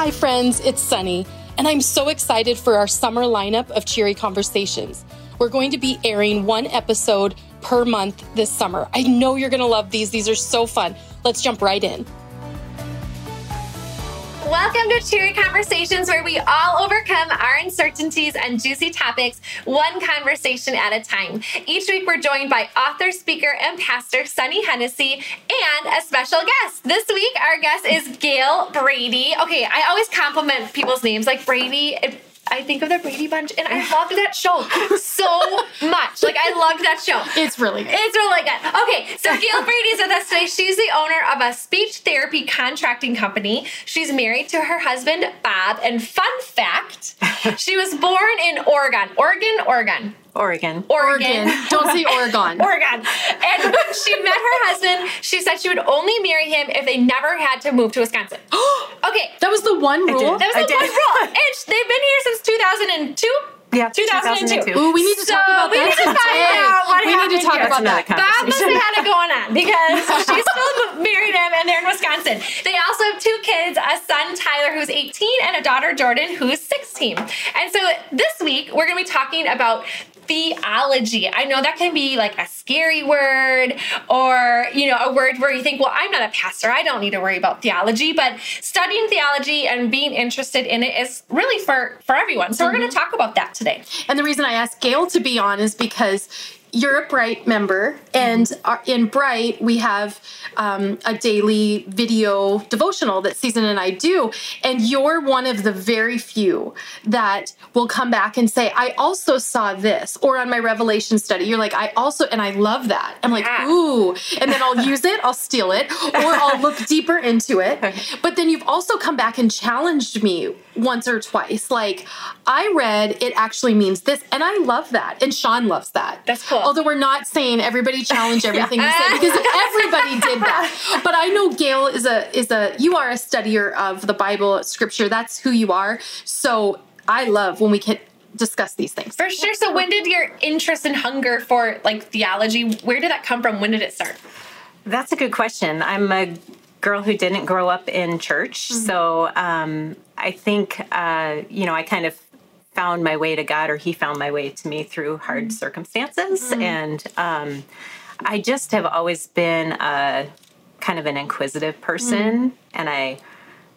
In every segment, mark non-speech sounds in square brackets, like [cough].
Hi, friends, it's Sunny, and I'm so excited for our summer lineup of Cheery Conversations. We're going to be airing one episode per month this summer. I know you're going to love these. These are so fun. Let's jump right in. Welcome to Cheery Conversations, where we all overcome our uncertainties and juicy topics, one conversation at a time. Each week, we're joined by author, speaker, and pastor Sunny Hennessy and a special guest. This week, our guest is Gail Brady. Okay, I always compliment people's names like Brady. It, I think of the Brady Bunch, and I [laughs] loved that show so much. Like I loved that show. It's really good. It's really good. Okay, so Gail Brady's with us today. She's the owner of a speech therapy contracting company. She's married to her husband Bob. And fun fact, she was born in Oregon. Oregon, Oregon. Oregon. Oregon. Don't say [laughs] Oregon. Oregon. And when she met her husband, she said she would only marry him if they never had to move to Wisconsin. [gasps] okay. That was the one rule. That was I the did. one rule. [laughs] And they've been here since 2002. Yeah, 2002. 2002. Ooh, we need to So talk about we that. need to find today. what we need to talk here. about That's that. another Bob must have had it going on because [laughs] she still married him and they're in Wisconsin. They also have two kids a son, Tyler, who's 18, and a daughter, Jordan, who's 16. And so this week, we're going to be talking about theology. I know that can be like a scary word or, you know, a word where you think, well, I'm not a pastor. I don't need to worry about theology. But studying theology and being interested in it is really for, for everyone. So we're going to mm-hmm. talk about that today. And the reason I asked Gail to be on is because you're a Bright member, and in Bright, we have um, a daily video devotional that Susan and I do. And you're one of the very few that will come back and say, I also saw this, or on my Revelation study, you're like, I also, and I love that. I'm like, Yeah. ooh. And then I'll use it, I'll steal it, or I'll look [laughs] deeper into it. [laughs] But then you've also come back and challenged me once or twice. Like, I read it actually means this, and I love that. And Sean loves that. That's cool. Although we're not saying everybody challenge [laughs] everything you say because [laughs] everybody did that. But I know Gail is a is a you are a studier of the Bible scripture. That's who you are. So I love when we can discuss these things. For sure. So when did your interest and hunger for like theology, where did that come from? When did it start? That's a good question. I'm a girl who didn't grow up in church, so um, I think uh, you know I kind of found my way to God, or He found my way to me through hard mm-hmm. circumstances, mm-hmm. and um, I just have always been a kind of an inquisitive person, mm-hmm. and I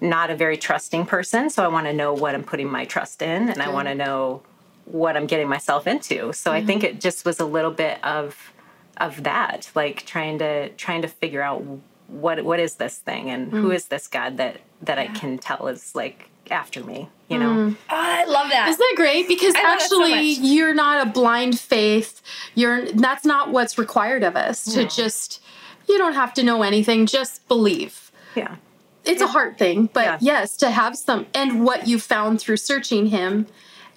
not a very trusting person. So I want to know what I'm putting my trust in, and I want to know what I'm getting myself into. So I think it just was a little bit of of that, like trying to trying to figure out what what is this thing and who mm. is this God that that I can tell is like after me, you know? Oh, I love that. Isn't that great? Because I love so actually, you're not a blind faith. You're that's not what's required of us to just. You don't have to know anything. Just believe. Yeah. It's a hard thing, but Yeah. yes, to have some. And what you found through searching him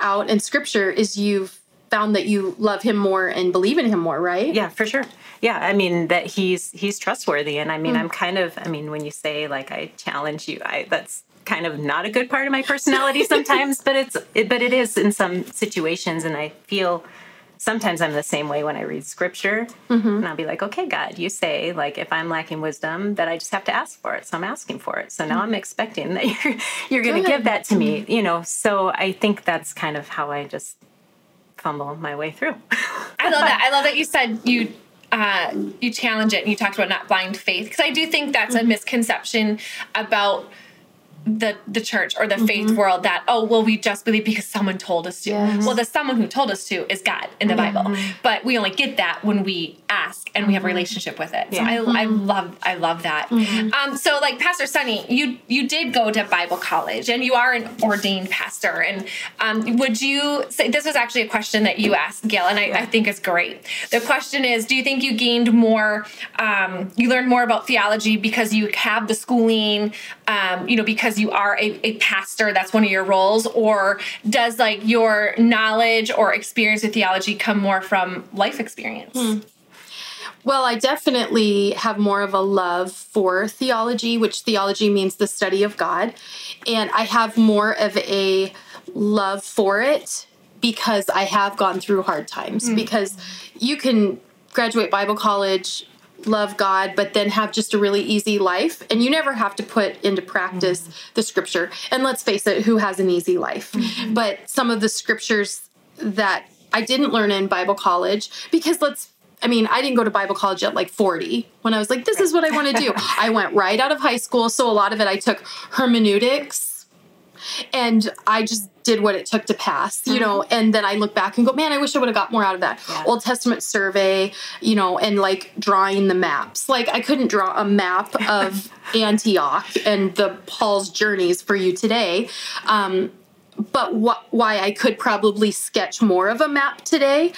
out in Scripture is you've found that you love him more and believe in him more, right? Yeah, for sure. Yeah, I mean that he's he's trustworthy, and I mean mm. I'm kind of I mean when you say like I challenge you, I that's kind of not a good part of my personality [laughs] sometimes, but it's it, but it is in some situations, and I feel sometimes I'm the same way when I read scripture, mm-hmm. and I'll be like, okay, God, you say like if I'm lacking wisdom that I just have to ask for it, so I'm asking for it. So now I'm mm-hmm. expecting that [laughs] you're you're going to give that to me, mm-hmm. you know. So I think that's kind of how I just fumble my way through. [laughs] I love that. I love that you said you uh, you challenge it and you talked about not blind faith because I do think that's a misconception about the the church or the faith world that oh well we just believe because someone told us to. Yes. Well, the someone who told us to is God in the Bible, but we only get that when we ask and we have a relationship with it. So Yeah. I, I love I love that. Um, so like Pastor Sunny, you you did go to Bible college and you are an ordained pastor. And um, would you say this was actually a question that you asked Gail, and I, I think it's great. The question is, do you think you gained more? Um, you learned more about theology because you have the schooling, um, you know, because you are a, a pastor. That's one of your roles, or does like your knowledge or experience with theology come more from life experience? Hmm. Well, I definitely have more of a love for theology, which theology means the study of God. And I have more of a love for it because I have gone through hard times. Hmm. Because you can graduate Bible college, love God, but then have just a really easy life. And you never have to put into practice mm-hmm. the scripture. And let's face it, who has an easy life? Mm-hmm. But some of the scriptures that I didn't learn in Bible college, because let's I mean, I didn't go to Bible college at like 40 when I was like, this is what I want to do. [laughs] I went right out of high school. So a lot of it, I took hermeneutics and I just did what it took to pass, you mm-hmm. know, and then I look back and go, man, I wish I would have got more out of that. Yeah. Old Testament survey, you know, and like drawing the maps. Like I couldn't draw a map of [laughs] Antioch and the Paul's journeys for you today. Um, but what why I could probably sketch more of a map today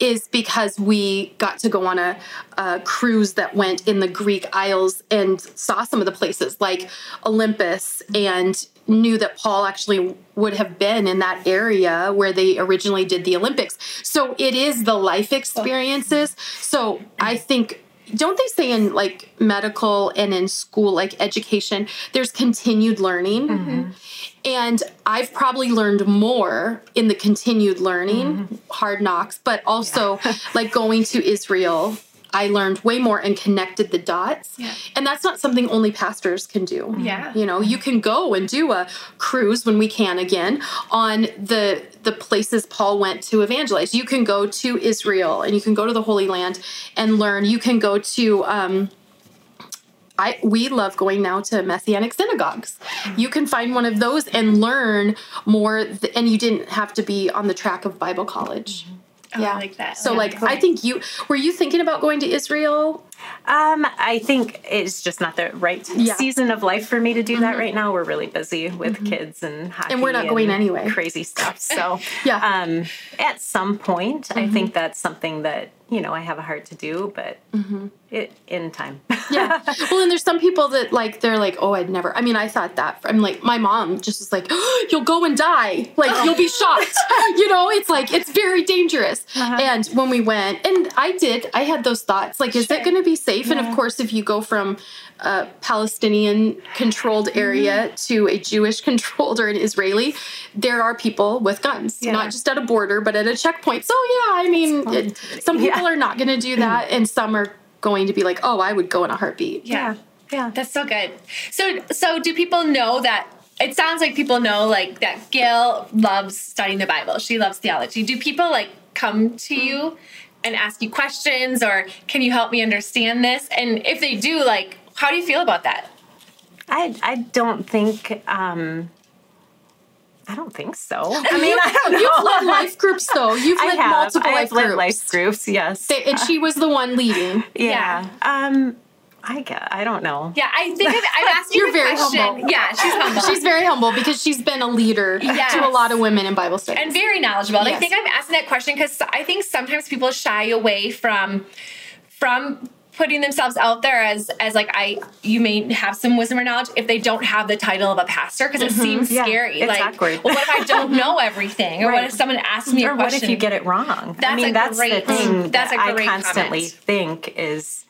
is because we got to go on a, a, cruise that went in the Greek Isles and saw some of the places like Olympus and knew that Paul actually would have been in that area where they originally did the Olympics. So it is the life experiences. So I think don't they say in like medical and in school like education there's continued learning mm-hmm. and i've probably learned more in the continued learning mm-hmm. hard knocks but also yeah. [laughs] like going to israel I learned way more and connected the dots. Yeah. And that's not something only pastors can do. Yeah. You know, you can go and do a cruise when we can again on the the places Paul went to evangelize. You can go to Israel and you can go to the Holy Land and learn. You can go to um I, we love going now to messianic synagogues. You can find one of those and learn more, th- and you didn't have to be on the track of Bible college. Mm-hmm. Yeah, like that. So, like. I think you were you thinking about going to Israel? Um, I think it's just not the right yeah. season of life for me to do mm-hmm. that right now. We're really busy with mm-hmm. kids and hockey, and we're not going anyway. Crazy stuff. So, [laughs] yeah. Um, at some point, mm-hmm. I think that's something that you know I have a heart to do, but mm-hmm. it in time. yeah. Well, and there's some people that like they're like, oh, I'd never. I mean, I thought that. I'm like, my mom just was like, oh, [gasps] you'll go and die. Like oh. you'll be shot. [laughs] [laughs] you know, it's like it's very dangerous. Uh-huh. And when we went, and I did, I had those thoughts. Like, is sure. it going to be safe? Yeah. And of course, if you go from a Palestinian controlled area mm-hmm. to a Jewish [laughs] controlled or an Israeli, there are people with guns, yeah. not just at a border, but at a checkpoint. So, yeah, I mean, it, some people yeah. are not going to do that, and some are going to be like, oh, I would go in a heartbeat. Yeah. Yeah. That's so good. So, so do people know that it sounds like people know like that Gail loves studying the Bible. She loves theology. Do people like come to you and ask you questions or can you help me understand this? And if they do, like how do you feel about that? I I don't think um I don't think so. I mean, I don't know. You've led life groups, though. You've led have. multiple life groups. life groups. Yes, they, and she was the one leading. Yeah. yeah. Um, I guess, I don't know. Yeah, I think I've, I've [laughs] asked you You're very question. humble. Yeah, she's [laughs] humble. she's very humble because she's been a leader yes. to a lot of women in Bible studies and very knowledgeable. Yes. I think I'm asking that question because I think sometimes people shy away from from putting themselves out there as as like I you may have some wisdom or knowledge if they don't have the title of a pastor because it mm-hmm. seems yeah, scary. like, awkward. well, what if I don't know [laughs] everything, or right. what if someone asks me or a question? Or what if you get it wrong? That's I mean, that's great, the thing that's that a great I constantly comment. think is.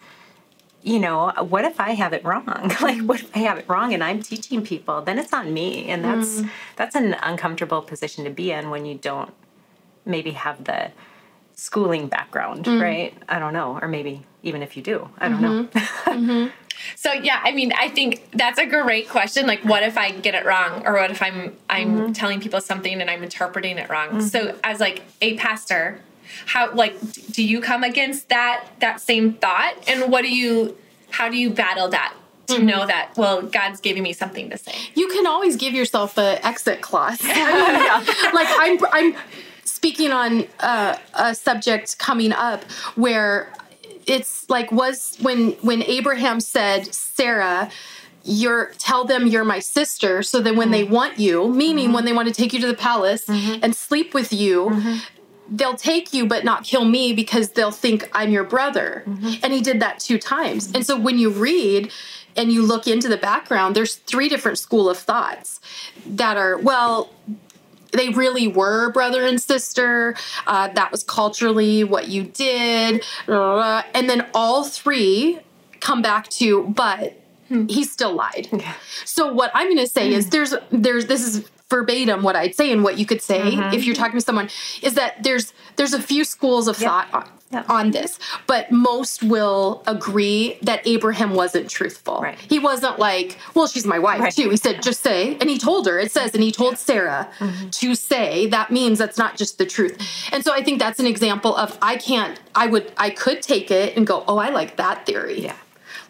You know, what if I have it wrong? [laughs] like, what if I have it wrong and I'm teaching people? Then it's on me, and that's mm. that's an uncomfortable position to be in when you don't maybe have the schooling background, mm. right? I don't know, or maybe even if you do, I don't mm-hmm. know. mm-hmm. [laughs] So yeah, I mean, I think that's a great question. Like, what if I get it wrong, or what if I'm I'm mm-hmm. telling people something and I'm interpreting it wrong? So mm-hmm. as like a pastor, how like do you come against that that same thought, and what do you how do you battle that? to mm-hmm. know that well god's giving me something to say you can always give yourself a exit clause I mean, yeah. like i'm i'm speaking on uh, a subject coming up where it's like was when when Abraham said Sarah you're tell them you're my sister so that when they mm-hmm. want you meaning mm-hmm. when they want to take you to the palace mm-hmm. and sleep with you mm-hmm. They'll take you but not kill me because they'll think I'm your brother mm-hmm. and he did that two times and so when you read and you look into the background there's three different school of thoughts that are well they really were brother and sister. Uh, that was culturally what you did. And then all three come back to, but he still lied. So what I'm going to say is there's there's this is verbatim what I'd say and what you could say if you're talking to someone is that there's there's a few schools of thought on, Yep. on this, but most will agree that Abraham wasn't truthful. Right. He wasn't like, well, she's my wife Right. too. He said, just say, and he told her. It says, and he told Sarah Mm-hmm. to say. That means that's not just the truth. And so I think that's an example of I can't. I would. I could take it and go, oh, I like that theory Yeah.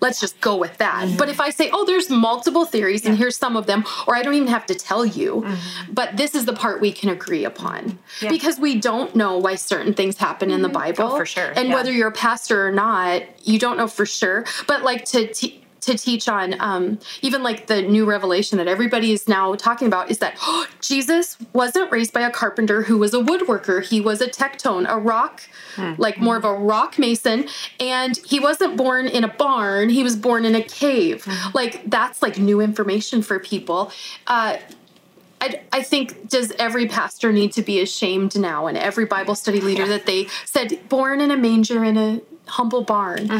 Let's just go with that. Mm-hmm. But if I say, oh, there's multiple theories and here's some of them, or I don't even have to tell you, but this is the part we can agree upon Mm-hmm. Yeah. because we don't know why certain things happen in the Bible. Oh, for sure. And Yeah. whether you're a pastor or not, you don't know for sure. But like to, to teach on um, even like the new revelation that everybody is now talking about is that oh, [gasps] Jesus wasn't raised by a carpenter who was a woodworker. He was a tekton, a rock, like more of a rock mason. And he wasn't born in a barn, he was born in a cave. Like that's like new information for people. Uh, I, I think does every pastor need to be ashamed now and every bible study leader that they said born in a manger in a humble barn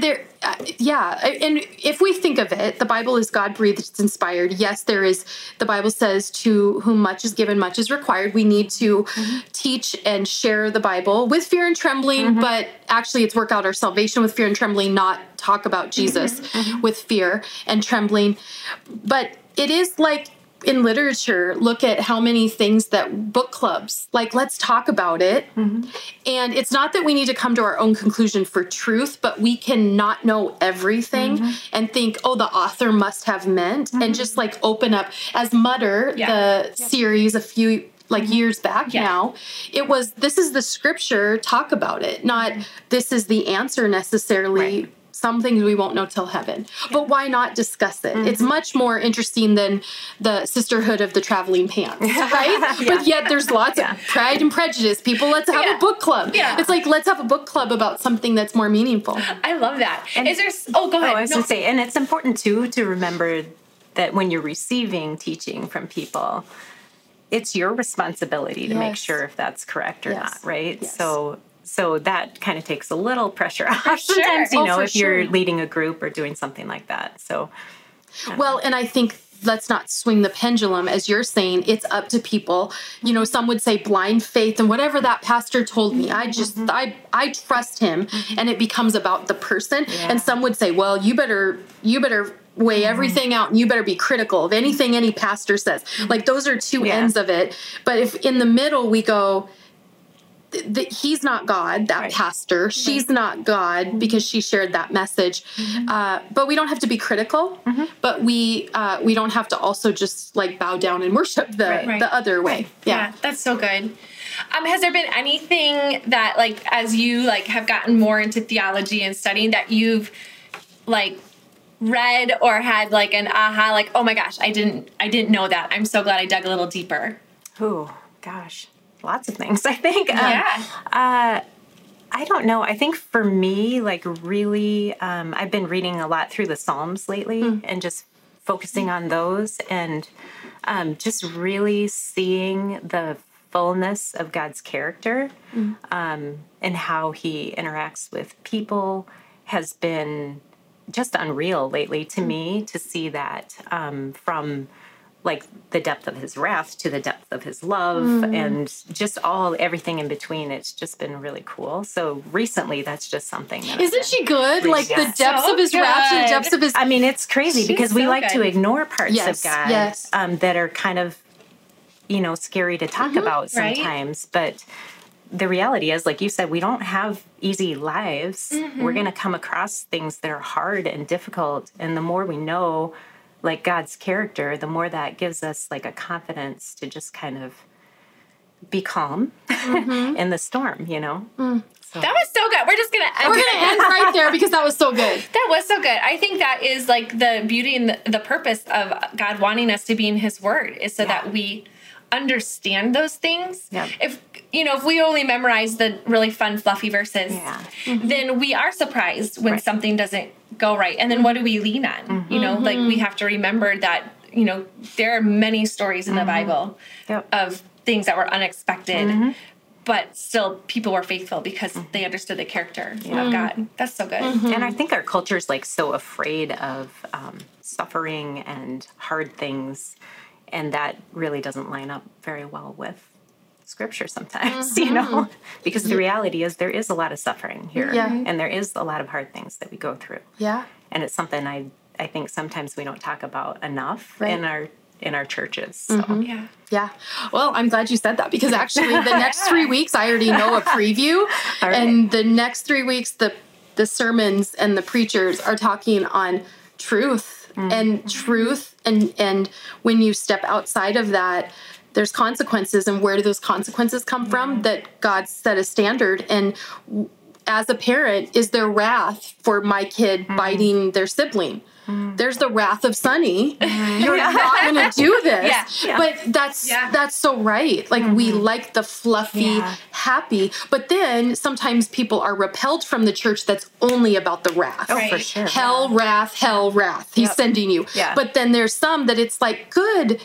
there uh, yeah and if we think of it the bible is god breathed it's inspired. Yes there is the bible says to whom much is given much is required. We need to mm-hmm. teach and share the bible with fear and trembling mm-hmm. but actually it's work out our salvation with fear and trembling not talk about mm-hmm. jesus with fear and trembling. But it is like in literature look at how many things that book clubs like let's talk about it. Mm-hmm. And it's not that we need to come to our own conclusion for truth but we can not know everything mm-hmm. and think oh the author must have meant and mm-hmm. just like open up. As mutter Yeah. the series a few like years back Yeah. now it was this is the scripture talk about it not this is the answer necessarily Right. Some things we won't know till heaven. But why not discuss it? It's mm-hmm. much more interesting than the sisterhood of the traveling pants, [laughs] right? But yet there's lots Yeah. of pride and prejudice. People, let's have Yeah. a book club. Yeah. It's like let's have a book club about something that's more meaningful. I love that. Is there? Oh, go Oh, ahead. I was No. going to say, and it's important too to remember that when you're receiving teaching from people, it's your responsibility to make sure if that's correct or Yes. not, right? Yes. So, so that kind of takes a little pressure off. sure. Sometimes, you Oh, know, if you're leading a group or doing something like that. So, Well, and I think let's not swing the pendulum as you're saying it's up to people. You know some would say blind faith and whatever that pastor told me i just mm-hmm. i i trust him mm-hmm. and it becomes about the person. And some would say well you better you better weigh mm-hmm. everything out and you better be critical of anything any pastor says. Like those are two Yeah. ends of it. But if in the middle we go th- th- he's not God, that Right. pastor. She's not God because she shared that message. Uh, but we don't have to be critical. But we uh, we don't have to also just like bow down and worship the Right. the other way. Yeah, Yeah. that's so good. Um, has there been anything that, like, as you like have gotten more into theology and studying, that you've like read or had like an aha, like, oh my gosh, I didn't, I didn't know that. I'm so glad I dug a little deeper. oh gosh, lots of things. [laughs] I think. Um, Yeah. Uh, I don't know. I think for me, like really, um, I've been reading a lot through the Psalms lately and just focusing on those and um, just really seeing the fullness of God's character um, and how he interacts with people has been just unreal lately to me to see that um, from like the depth of his wrath to the depth of his love mm. and just all everything in between it's just been really cool so recently that's just something that Isn't she good? Like the depths So of his wrath and the depths of his I mean, it's crazy She's because we so like to ignore parts Yes, of God yes. um, that are kind of, you know, scary to talk mm-hmm. about right. sometimes. But the reality is, like you said, we don't have easy lives. We're mm-hmm. going to come across things that are hard and difficult. And the more we know, like God's character, the more that gives us like a confidence to just kind of be calm mm-hmm. [laughs] in the storm, you know? Mm. That was so good. We're just gonna end. We're gonna end right there because that was so good. [laughs] That was so good. I think that is like the beauty and the, the purpose of God wanting us to be in His Word is so that we understand those things. Yeah. If you know, if we only memorize the really fun, fluffy verses, Yeah. Mm-hmm. then we are surprised when Right. something doesn't go right. And then what do we lean on? You know, mm-hmm. like we have to remember that you know there are many stories in the mm-hmm. Bible Yep. of things that were unexpected. but still people were faithful because Mm-hmm. they understood the character of God. That's so good. And I think our culture is like so afraid of um, suffering and hard things, and that really doesn't line up very well with scripture sometimes, [laughs] you know, because the reality is there is a lot of suffering here, Yeah. and there is a lot of hard things that we go through, Yeah. and it's something I I think sometimes we don't talk about enough Right. in our in our churches. So. Yeah. Yeah. Well, I'm glad you said that because actually the next three [laughs] weeks I already know a preview. [laughs] All right. And the next three weeks the the sermons and the preachers are talking on truth Mm-hmm. and truth and and when you step outside of that there's consequences and where do those consequences come from mm-hmm. that God set a standard and as a parent is there wrath for my kid Mm-hmm. biting their sibling mm-hmm. there's the wrath of Sunny. Mm-hmm. You're not going [laughs] to do this. Yeah. Yeah. But that's Yeah. that's so right. Like we like the fluffy, Yeah. happy, but then sometimes people are repelled from the church that's only about the wrath. Oh, Right. for sure. Hell, wrath, hell, wrath. He's Yep. sending you. Yeah. But then there's some that it's like good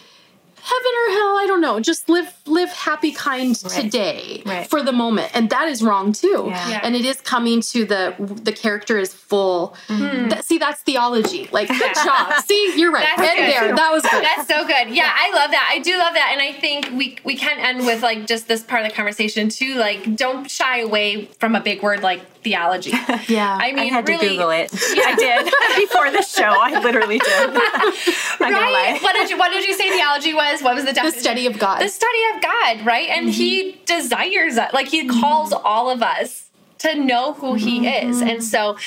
heaven or hell, I don't know. Just live live happy kind today Right. for the moment. And that is wrong too. Yeah. Yeah. And it is coming to the the character is full. Mm-hmm. That- see, that's theology. Like good job. See, you're right. That's End good. there. That was good. That's so good. Yeah, I love that. I do love that. And I think we we can end with like just this part of the conversation too. Like don't shy away from a big word like theology. [laughs] Yeah. I mean I had really to Google it. [laughs] I did [laughs] before the show. I literally did. Right? What did you what did you say theology was? What was the the study of God. the study of God, right? And he Mm-hmm. desires that. Like he calls all of us to know who he is. And so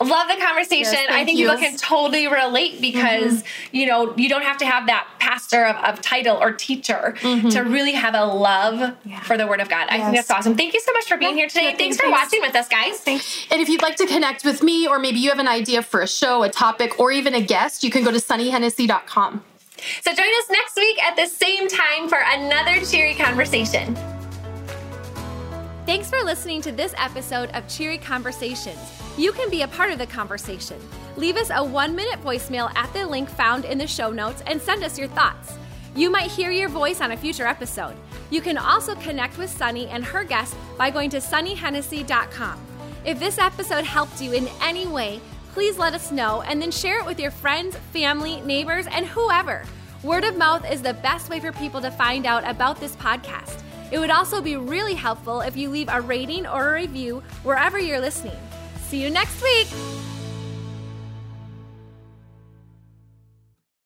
love the conversation. Mm-hmm. Yes, I think you. Mm-hmm. people can totally relate because, you know, you don't have to have that pastor of, of title or teacher to really have a love Yeah. for the word of God. I think Mm-hmm. That's awesome. Thank you so much for being here today. Thanks thanks. for watching with us, guys. Thanks. And if you'd like to connect with me, or maybe you have an idea for a show, a topic, or even a guest, you can go to sunnyhennessy.com. So join us next week at the same time for another cheery conversation. Thanks for listening to this episode of Cheery Conversations. You can be a part of the conversation. Leave us a one minute voicemail at the link found in the show notes and send us your thoughts. You might hear your voice on a future episode. You can also connect with Sunny and her guests by going to sunnyhennessy.com. If this episode helped you in any way, please let us know and then share it with your friends, family, neighbors, and whoever. Word of mouth is the best way for people to find out about this podcast. It would also be really helpful if you leave a rating or a review wherever you're listening. See you next week!